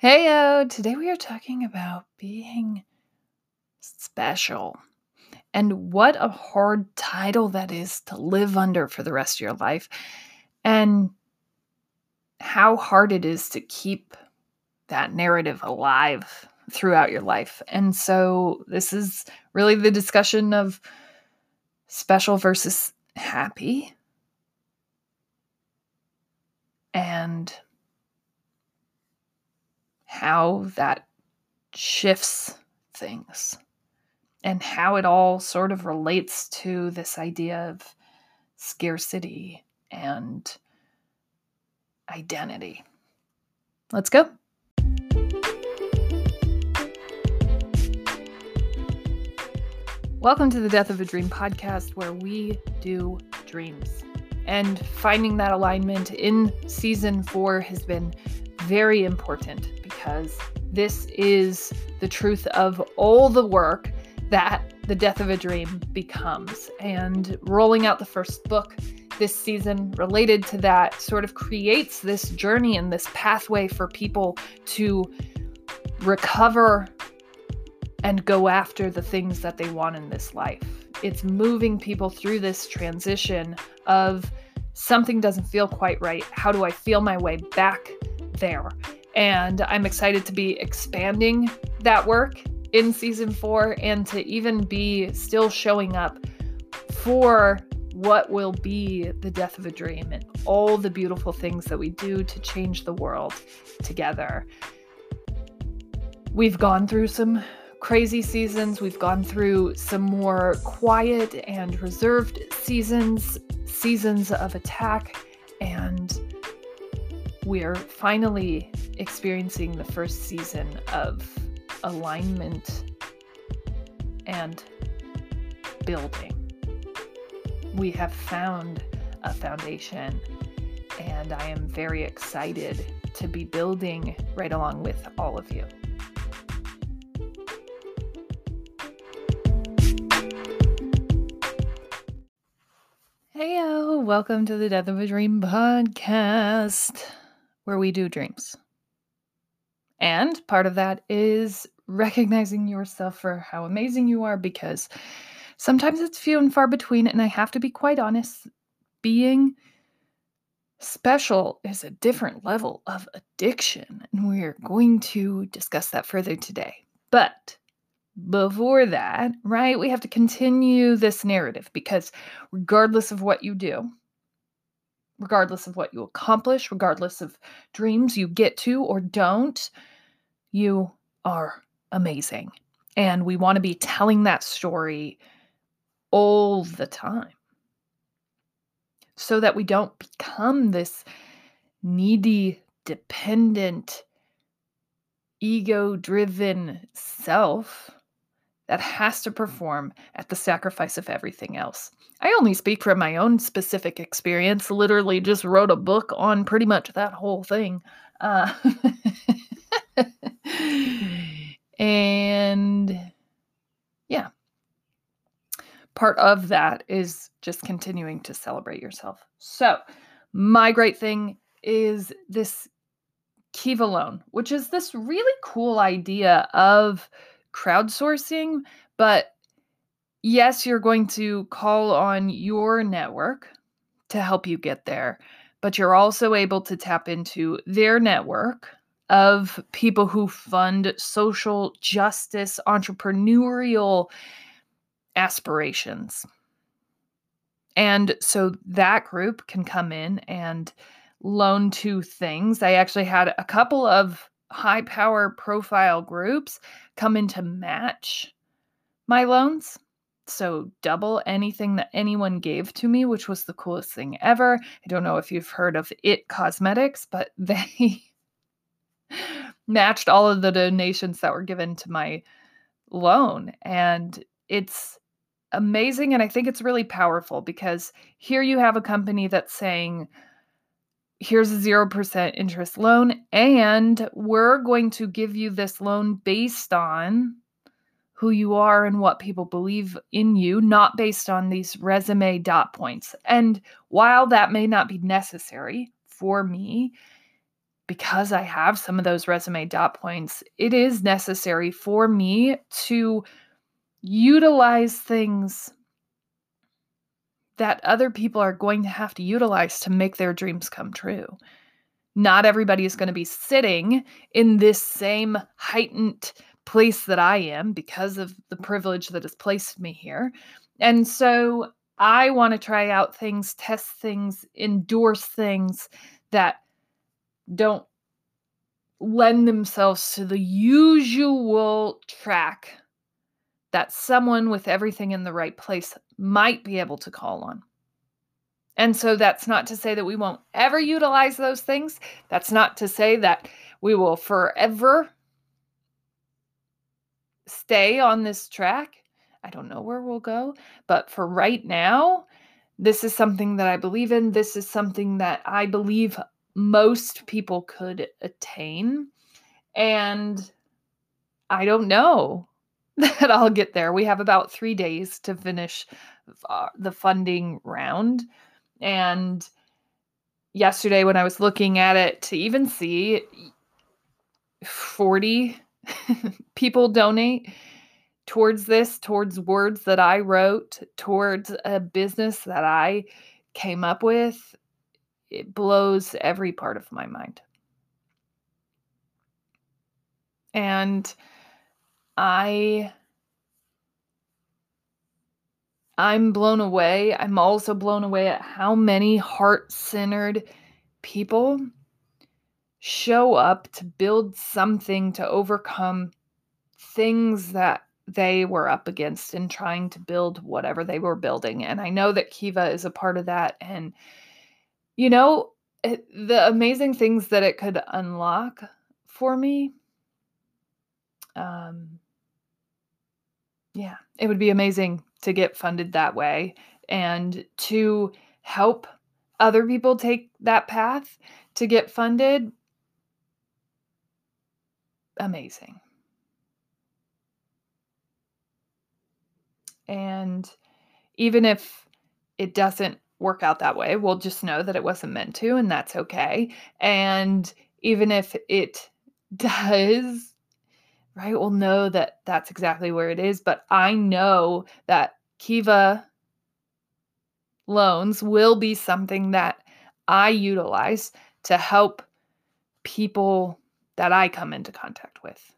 Heyo! Today we are talking about being special and what a hard title that is to live under for the rest of your life, and how hard it is to keep that narrative alive throughout your life. And so, this is really the discussion of special versus happy. And how that shifts things and how it all sort of relates to this idea of scarcity and identity. Let's go. Welcome to the Death of a Dream podcast, where we do dreams. And finding that alignment in season four has been very important because this is the truth of all the work that the death of a dream becomes. And rolling out the first book this season related to that sort of creates this journey and this pathway for people to recover and go after the things that they want in this life. It's moving people through this transition of something doesn't feel quite right. How do I feel my way back there? And I'm excited to be expanding that work in season four and to even be still showing up for what will be the death of a dream and all the beautiful things that we do to change the world together. We've gone through some crazy seasons, we've gone through some more quiet and reserved seasons, seasons of attack, and we're finally experiencing the first season of alignment and building. We have found a foundation, and I am very excited to be building right along with all of you. Heyo, welcome to the Death of a Dream podcast, where we do dreams. And part of that is recognizing yourself for how amazing you are because sometimes it's few and far between. And I have to be quite honest, being special is a different level of addiction. And we're going to discuss that further today. But before that, right, we have to continue this narrative because regardless of what you do, regardless of what you accomplish, regardless of dreams you get to or don't, you are amazing. And we want to be telling that story all the time so that we don't become this needy, dependent, ego driven self that has to perform at the sacrifice of everything else. I only speak from my own specific experience, literally, just wrote a book on pretty much that whole thing. Uh, and yeah, part of that is just continuing to celebrate yourself. So, my great thing is this Kiva loan, which is this really cool idea of crowdsourcing, but yes, you're going to call on your network to help you get there, but you're also able to tap into their network of people who fund social justice, entrepreneurial aspirations. And so that group can come in and loan to things. I actually had a couple of high power profile groups come in to match my loans. So, double anything that anyone gave to me, which was the coolest thing ever. I don't know if you've heard of IT Cosmetics, but they matched all of the donations that were given to my loan. And it's amazing. And I think it's really powerful because here you have a company that's saying, here's a 0% interest loan, and we're going to give you this loan based on who you are and what people believe in you, not based on these resume dot points. And while that may not be necessary for me, because I have some of those resume dot points, it is necessary for me to utilize things that other people are going to have to utilize to make their dreams come true. Not everybody is going to be sitting in this same heightened place that I am because of the privilege that has placed me here. And so I want to try out things, test things, endorse things that don't lend themselves to the usual track that someone with everything in the right place might be able to call on. And so that's not to say that we won't ever utilize those things. That's not to say that we will forever stay on this track. I don't know where we'll go, but for right now, this is something that I believe in. This is something that I believe most people could attain. And I don't know that I'll get there. We have about three days to finish uh, the funding round. And yesterday, when I was looking at it, to even see 40 people donate towards this, towards words that I wrote, towards a business that I came up with, it blows every part of my mind. And I I'm blown away. I'm also blown away at how many heart-centered people show up to build something to overcome things that they were up against in trying to build whatever they were building. And I know that Kiva is a part of that. And, you know, it, the amazing things that it could unlock for me. Um, yeah, it would be amazing to get funded that way and to help other people take that path to get funded. Amazing. And even if it doesn't work out that way, we'll just know that it wasn't meant to, and that's okay. And even if it does, right, we'll know that that's exactly where it is. But I know that Kiva loans will be something that I utilize to help people that I come into contact with.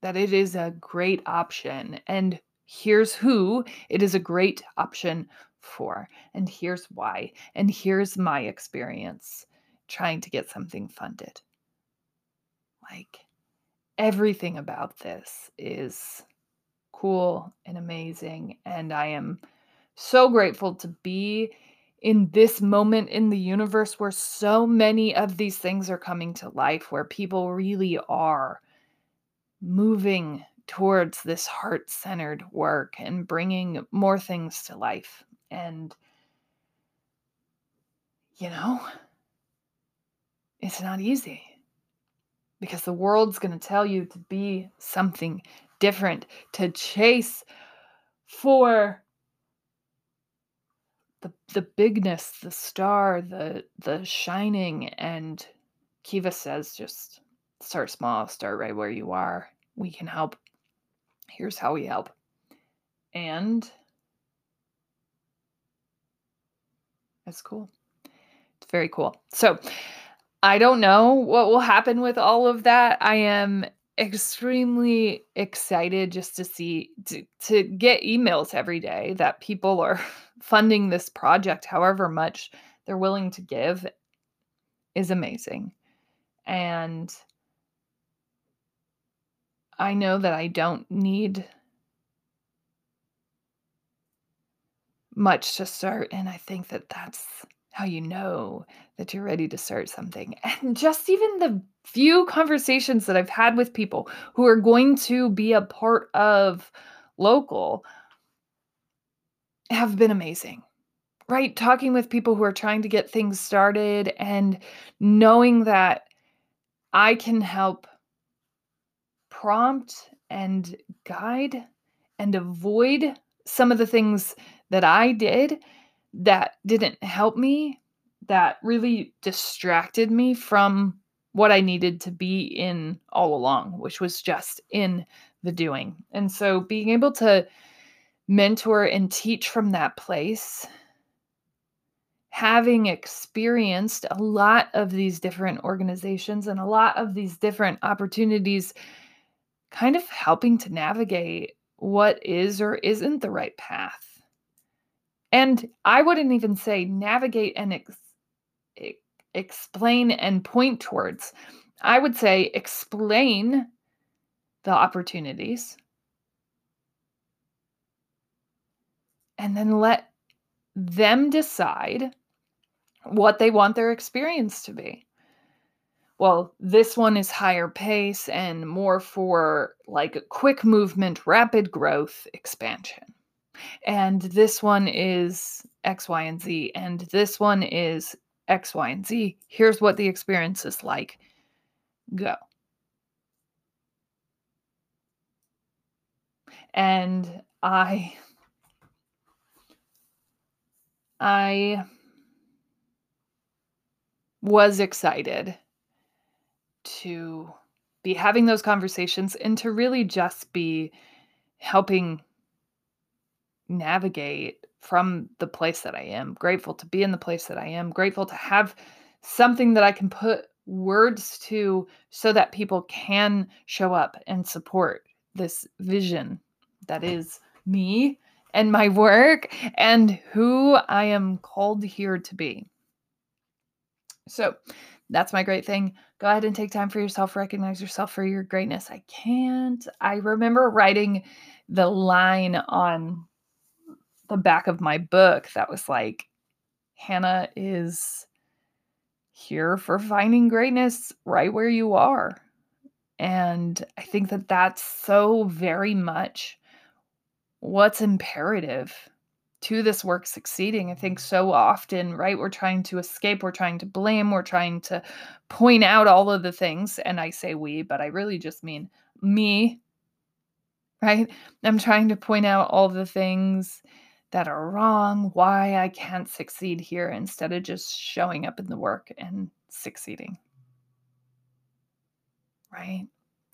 That it is a great option. And here's who it is a great option for, and here's why, and here's my experience trying to get something funded. Like everything about this is cool and amazing, and I am so grateful to be in this moment in the universe where so many of these things are coming to life, where people really are moving towards this heart centered work and bringing more things to life. And, you know, it's not easy because the world's going to tell you to be something different, to chase for the the bigness, the star, the the shining and Kiva says just start small, start right where you are. We can help here's how we help. And that's cool. It's very cool. So I don't know what will happen with all of that. I am extremely excited just to see to, to get emails every day that people are funding this project however much they're willing to give is amazing and I know that I don't need much to start. And I think that that's how you know that you're ready to start something. And just even the few conversations that I've had with people who are going to be a part of local have been amazing. Right? Talking with people who are trying to get things started and knowing that I can help prompt and guide and avoid some of the things that I did that didn't help me, that really distracted me from what I needed to be in all along, which was just in the doing. And so being able to mentor and teach from that place, having experienced a lot of these different organizations and a lot of these different opportunities, kind of helping to navigate what is or isn't the right path. And I wouldn't even say navigate and explain and point towards. I would say explain the opportunities and then let them decide what they want their experience to be. Well, this one is higher pace and more for like quick movement, rapid growth, expansion. And this one is X, Y, and Z. And this one is X, Y, and Z. Here's what the experience is like. Go. And I I was excited to be having those conversations and to really just be helping navigate from the place that I am. Grateful to be in the place that I am. Grateful to have something that I can put words to so that people can show up and support this vision that mm. is me and my work and who I am called here to be. So that's my great thing. Go ahead and take time for yourself, recognize yourself for your greatness. I can't. I remember writing the line on the back of my book that was like, Hannah is here for finding greatness right where you are. And I think that that's so very much what's imperative to this work succeeding. I think so often, right, we're trying to escape, we're trying to blame, we're trying to point out all of the things. And I say we, but I really just mean me, right? I'm trying to point out all the things that are wrong, why I can't succeed here instead of just showing up in the work and succeeding. Right?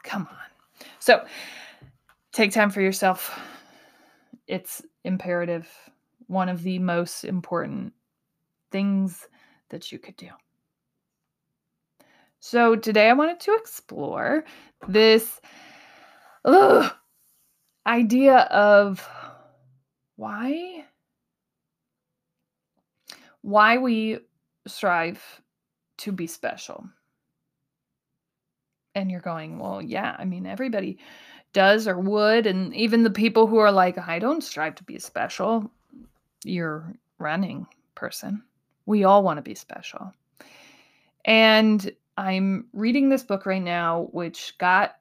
Come on. So take time for yourself. It's imperative, one of the most important things that you could do. So today I wanted to explore this ugh, idea of why why we strive to be special. And you're going, well, yeah, I mean, everybody does or would. And even the people who are like, I don't strive to be special, you're running person. We all want to be special. And I'm reading this book right now, which got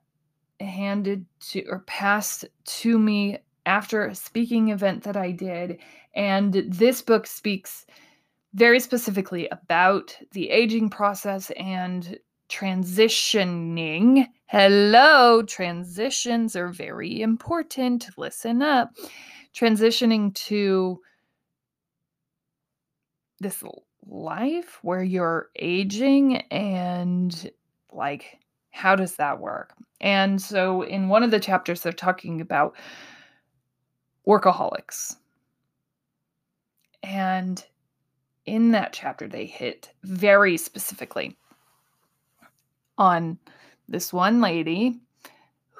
handed to or passed to me after a speaking event that I did. And this book speaks very specifically about the aging process and transitioning. Hello, transitions are very important. Listen up. Transitioning to this life where you're aging and like, how does that work? And so, in one of the chapters, they're talking about workaholics. And in that chapter, they hit very specifically on this one lady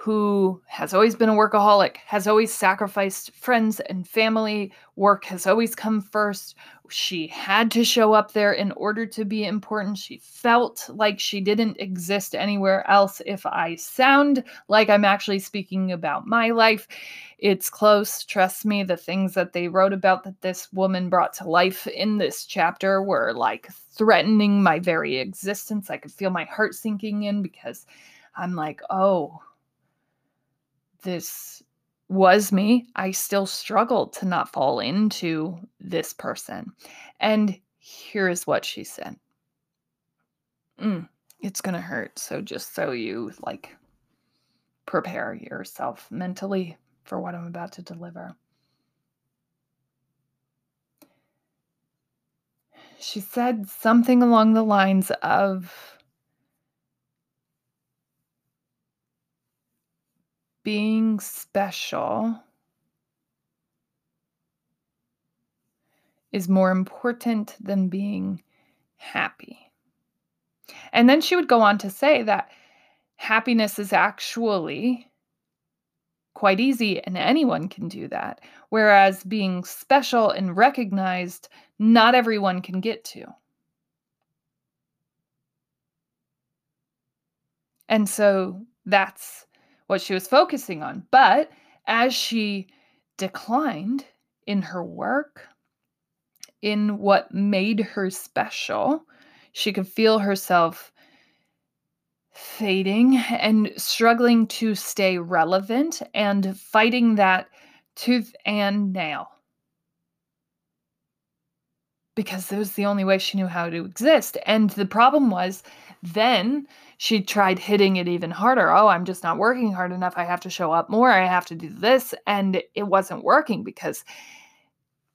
who has always been a workaholic, has always sacrificed friends and family. Work has always come first. She had to show up there in order to be important. She felt like she didn't exist anywhere else. If I sound like I'm actually speaking about my life, it's close. Trust me, the things that they wrote about that this woman brought to life in this chapter were like threatening my very existence. I could feel my heart sinking in because I'm like, oh, this was me. I still struggled to not fall into this person. And here is what she said mm, It's going to hurt. So just so you like prepare yourself mentally for what I'm about to deliver. She said something along the lines of being special is more important than being happy. And then she would go on to say that happiness is actually quite easy and anyone can do that. Whereas being special and recognized, not everyone can get to. And so that's what she was focusing on. But as she declined in her work, in what made her special. She could feel herself fading and struggling to stay relevant and fighting that tooth and nail. Because that was the only way she knew how to exist. And the problem was then she tried hitting it even harder. Oh, I'm just not working hard enough. I have to show up more. I have to do this. And it wasn't working because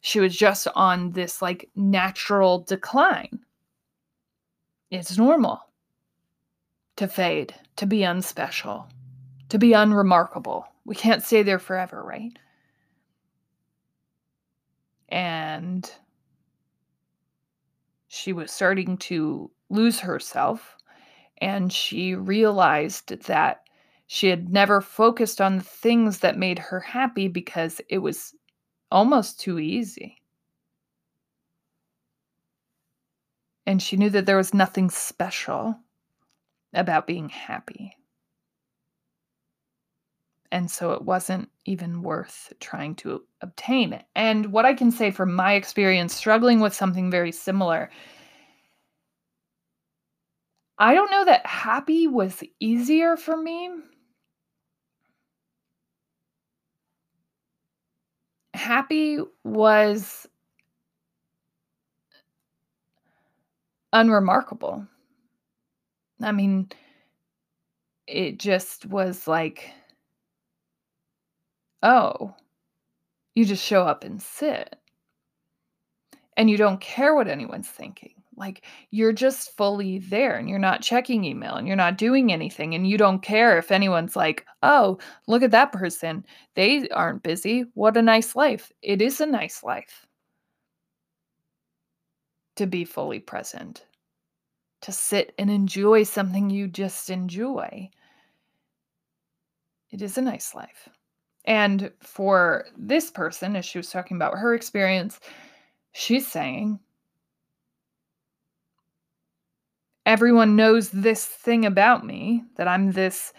she was just on this like natural decline. It's normal to fade, to be unspecial, to be unremarkable. We can't stay there forever, right? And she was starting to lose herself, and she realized that she had never focused on the things that made her happy because it was almost too easy. And she knew that there was nothing special about being happy. And so it wasn't even worth trying to obtain. And what I can say from my experience struggling with something very similar, I don't know that happy was easier for me happy was unremarkable. I mean, it just was like, oh, you just show up and sit. And you don't care what anyone's thinking. Like you're just fully there and you're not checking email and you're not doing anything and you don't care if anyone's like, "Oh, look at that person. They aren't busy. What a nice life." It is a nice life. To be fully present. To sit and enjoy something you just enjoy. It is a nice life. And for this person, as she was talking about her experience, she's saying, everyone knows this thing about me that I'm this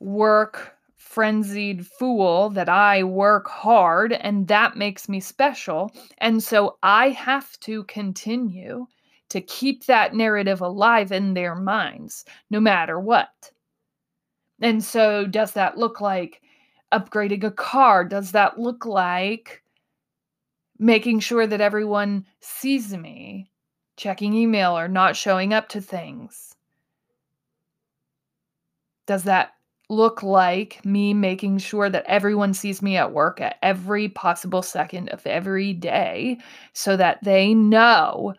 work frenzied fool, that I work hard, and that makes me special. And so I have to continue to keep that narrative alive in their minds, no matter what. And so, does that look like upgrading a car? Does that look like making sure that everyone sees me? checking email or not showing up to things? Does that look like me making sure that everyone sees me at work at every possible second of every day so that they know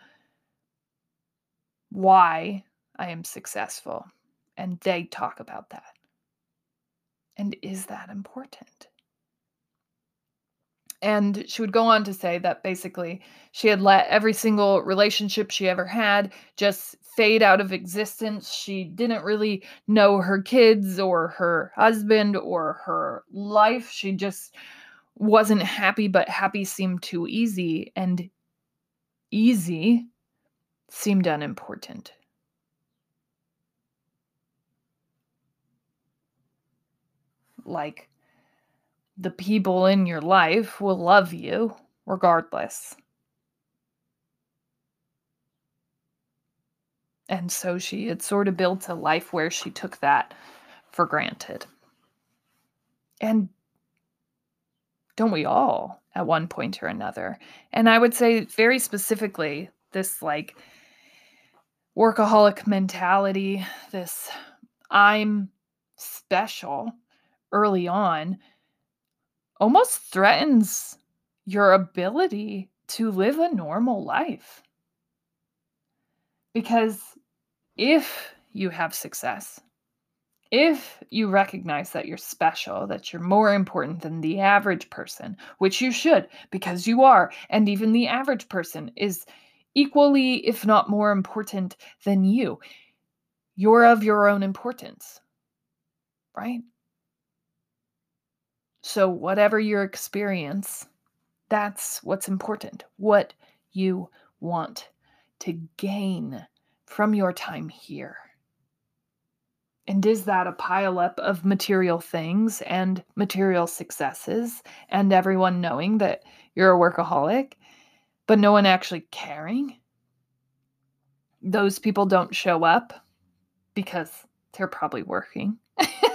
why I am successful and they talk about that? And is that important? And she would go on to say that basically she had let every single relationship she ever had just fade out of existence. She didn't really know her kids or her husband or her life. She just wasn't happy, but happy seemed too easy, and easy seemed unimportant. Like, the people in your life will love you regardless. And so she had sort of built a life where she took that for granted. And don't we all at one point or another? And I would say, very specifically, this like workaholic mentality, this I'm special early on almost threatens your ability to live a normal life. Because if you have success, If you recognize that you're special, that you're more important than the average person, which you should, because you are, and even the average person is equally, if not more important than you, you're of your own importance, right? So, whatever your experience, that's what's important. What you want to gain from your time here. And is that a pileup of material things and material successes and everyone knowing that you're a workaholic, but no one actually caring? Those people don't show up because they're probably working.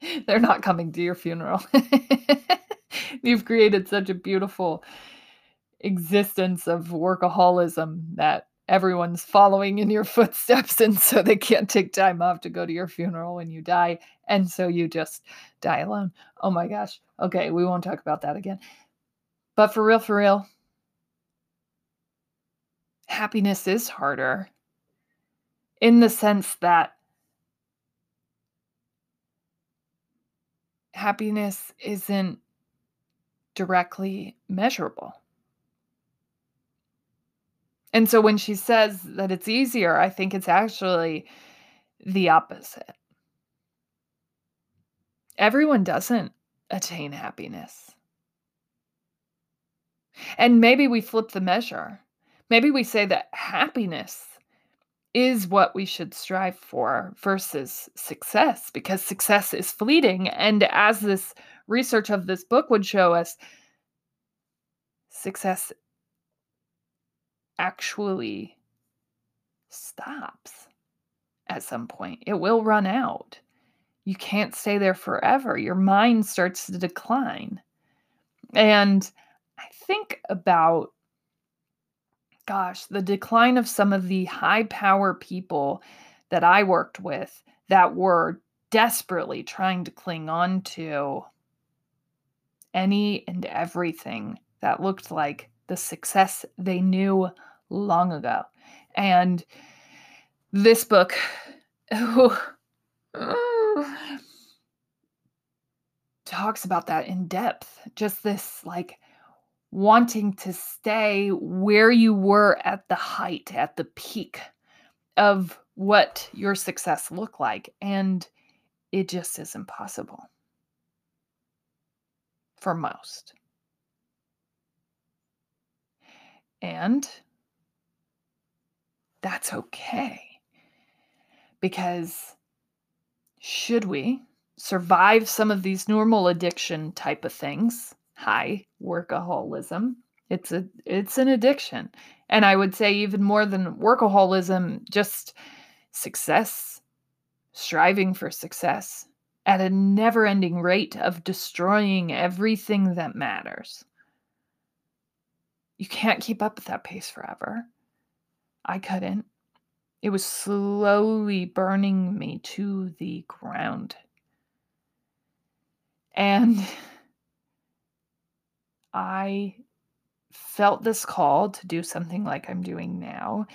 they're not coming to your funeral. You've created such a beautiful existence of workaholism that everyone's following in your footsteps and so they can't take time off to go to your funeral when you die and so you just die alone. Oh my gosh. Okay we won't talk about that again. But for real for real happiness is harder in the sense that happiness isn't directly measurable and so when she says that it's easier, I think it's actually the opposite. Everyone doesn't attain happiness. And maybe we flip the measure. Maybe we say that happiness is what we should strive for versus success because success is fleeting. And as this research of this book would show us, success actually stops at some point. It will run out. You can't stay there forever. Your mind starts to decline. And I think about, gosh, the decline of some of the high power people that I worked with that were desperately trying to cling on to any and everything that looked like the success they knew long ago. And this book talks about that in depth. Just this like wanting to stay where you were at the height, at the peak of what your success looked like. And it just is impossible for most. And that's okay. Because should we survive some of these normal addiction type of things, high workaholism, it's a it's an addiction. And I would say even more than workaholism, just success, striving for success at a never-ending rate of destroying everything that matters. You can't keep up with that pace forever. I couldn't. It was slowly burning me to the ground. And I felt this call to do something like I'm doing now,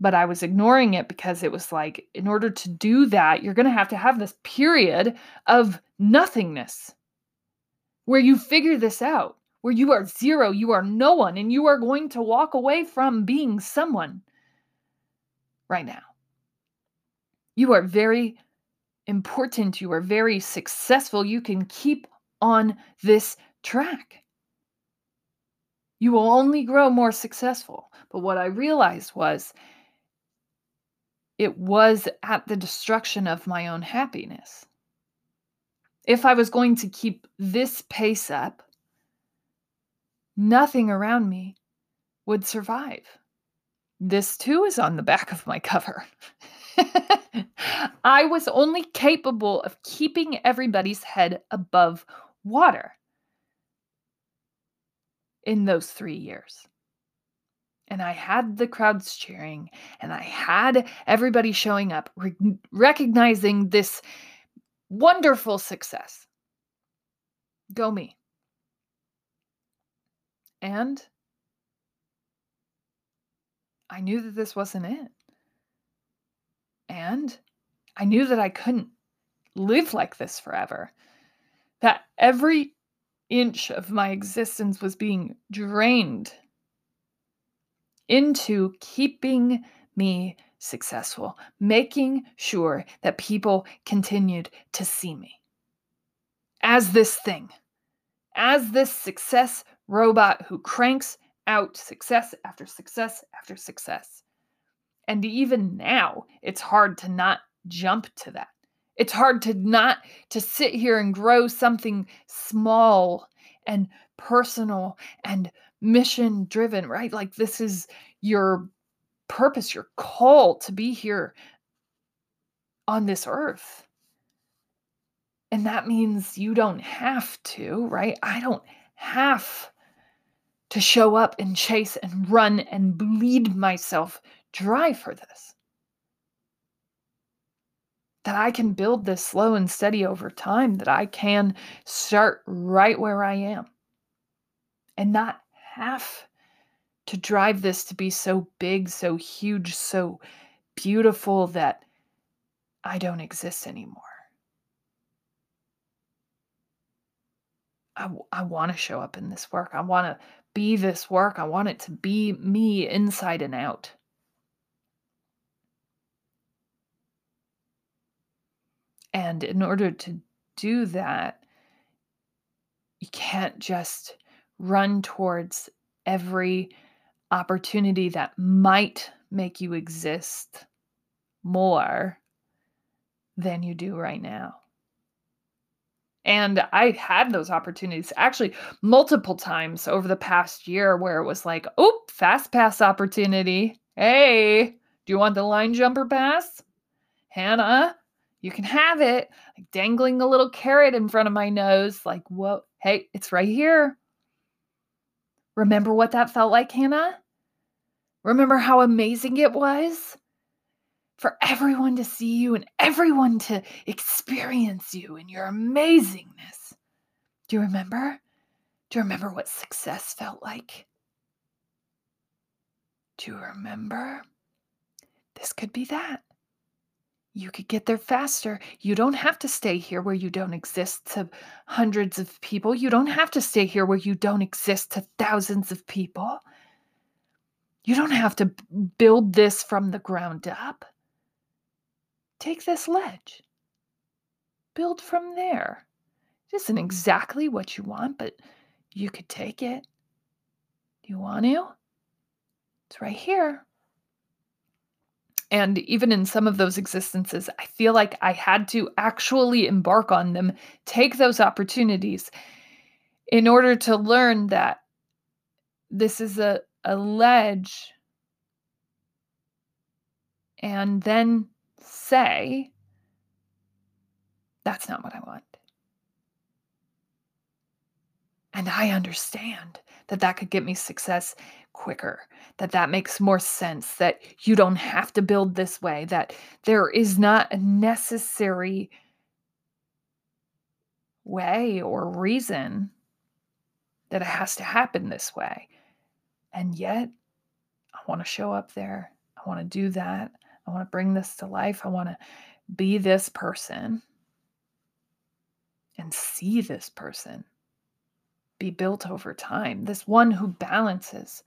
but I was ignoring it because it was like, in order to do that, you're going to have to have this period of nothingness where you figure this out, where you are zero, you are no one, and you are going to walk away from being someone right now. You are very important. You are very successful. You can keep on this track. You will only grow more successful. But what I realized was it was at the destruction of my own happiness. If I was going to keep this pace up, nothing around me would survive. This too is on the back of my cover. I was only capable of keeping everybody's head above water in those three years. And I had the crowds cheering, and I had everybody showing up, re- recognizing this wonderful success. Go me. And I knew that this wasn't it. And I knew that I couldn't live like this forever. That every inch of my existence was being drained into keeping me successful, making sure that people continued to see me as this thing, as this success robot who cranks out success after success after success. And even now, it's hard to not jump to that. It's hard to not to sit here and grow something small and personal and mission driven, right? Like this is your purpose, your call to be here on this earth. And that means you don't have to, right? I don't have to show up and chase and run and bleed myself dry for this. That I can build this slow and steady over time, that I can start right where I am and not have to drive this to be so big, so huge, so beautiful that I don't exist anymore. I, I want to show up in this work. I want to be this work. I want it to be me inside and out. And in order to do that, you can't just run towards every opportunity that might make you exist more than you do right now. And I had those opportunities actually multiple times over the past year where it was like, oh, fast pass opportunity. Hey, do you want the line jumper pass? Hannah, you can have it. Like dangling a little carrot in front of my nose. Like, whoa, hey, it's right here. Remember what that felt like, Hannah? Remember how amazing it was? for everyone to see you and everyone to experience you and your amazingness. Do you remember? Do you remember what success felt like? Do you remember? This could be that. You could get there faster. You don't have to stay here where you don't exist to hundreds of people. You don't have to stay here where you don't exist to thousands of people. You don't have to build this from the ground up. Take this ledge. Build from there. It isn't exactly what you want, but you could take it. Do you want to? It's right here. And even in some of those existences, I feel like I had to actually embark on them, take those opportunities in order to learn that this is a, a ledge. And then say, that's not what I want. And I understand that that could get me success quicker, that that makes more sense, that you don't have to build this way, that there is not a necessary way or reason that it has to happen this way. And yet, I want to show up there. I want to do that. I want to bring this to life. I want to be this person and see this person be built over time. This one who balances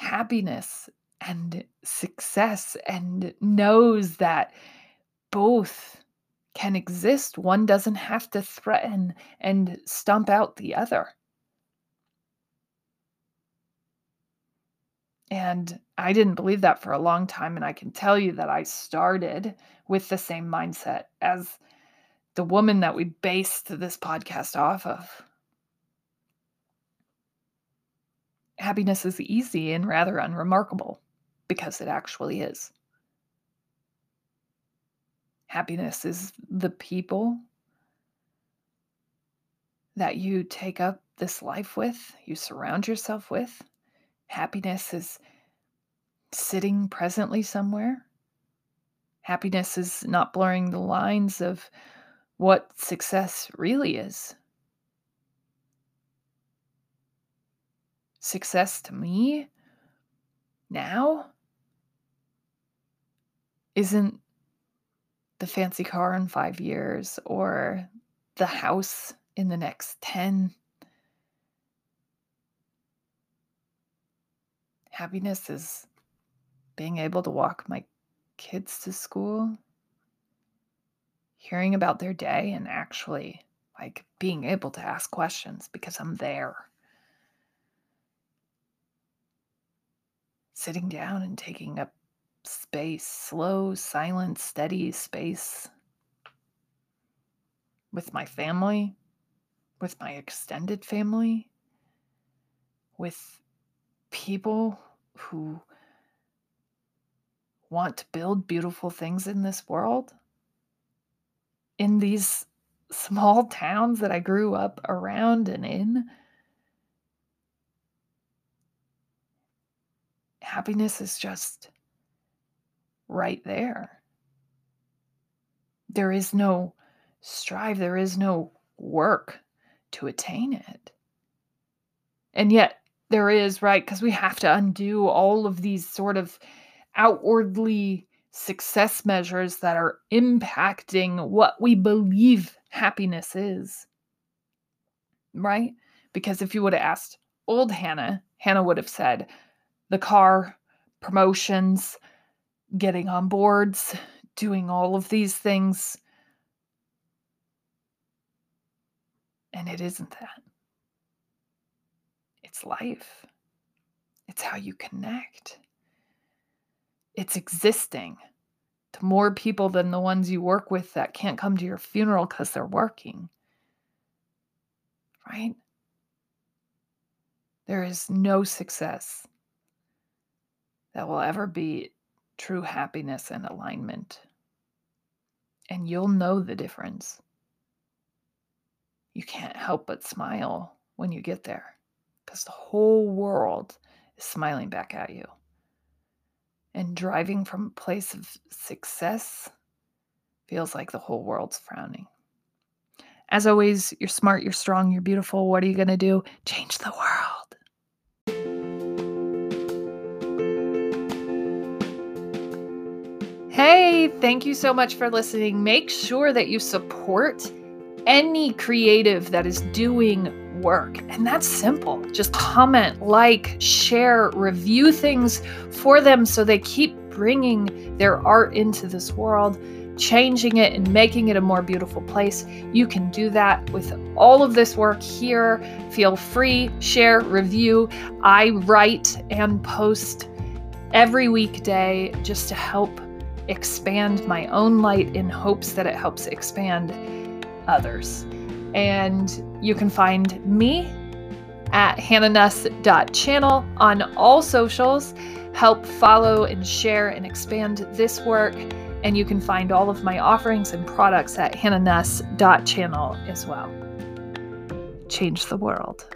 happiness and success and knows that both can exist. One doesn't have to threaten and stomp out the other. And I didn't believe that for a long time. And I can tell you that I started with the same mindset as the woman that we based this podcast off of. Happiness is easy and rather unremarkable because it actually is. Happiness is the people that you take up this life with, you surround yourself with, Happiness is sitting presently somewhere. Happiness is not blurring the lines of what success really is. Success to me now isn't the fancy car in five years or the house in the next 10. Happiness is being able to walk my kids to school, hearing about their day, and actually like being able to ask questions because I'm there. Sitting down and taking up space, slow, silent, steady space with my family, with my extended family, with people who want to build beautiful things in this world, in these small towns that I grew up around and in. Happiness is just right there. There is no strive, there is no work to attain it. And yet, there is, right? Because we have to undo all of these sort of outwardly success measures that are impacting what we believe happiness is. Right? Because if you would have asked old Hannah, Hannah would have said the car, promotions, getting on boards, doing all of these things. And it isn't that. It's life, it's how you connect, it's existing to more people than the ones you work with that can't come to your funeral because they're working. Right? There is no success that will ever be true happiness and alignment. And you'll know the difference. You can't help but smile when you get there because the whole world is smiling back at you. And driving from a place of success feels like the whole world's frowning. As always, you're smart, you're strong, you're beautiful. What are you going to do? Change the world. Thank you so much for listening. Make sure that you support any creative that is doing work. And that's simple. Just comment, like, share, review things for them so they keep bringing their art into this world, changing it and making it a more beautiful place. You can do that with all of this work here. Feel free, share, review. I write and post every weekday just to help expand my own light in hopes that it helps expand others. And you can find me at hannahnuss.channel on all socials. Help follow and share and expand this work. And you can find all of my offerings and products at hannahnuss.channel as well. Change the world.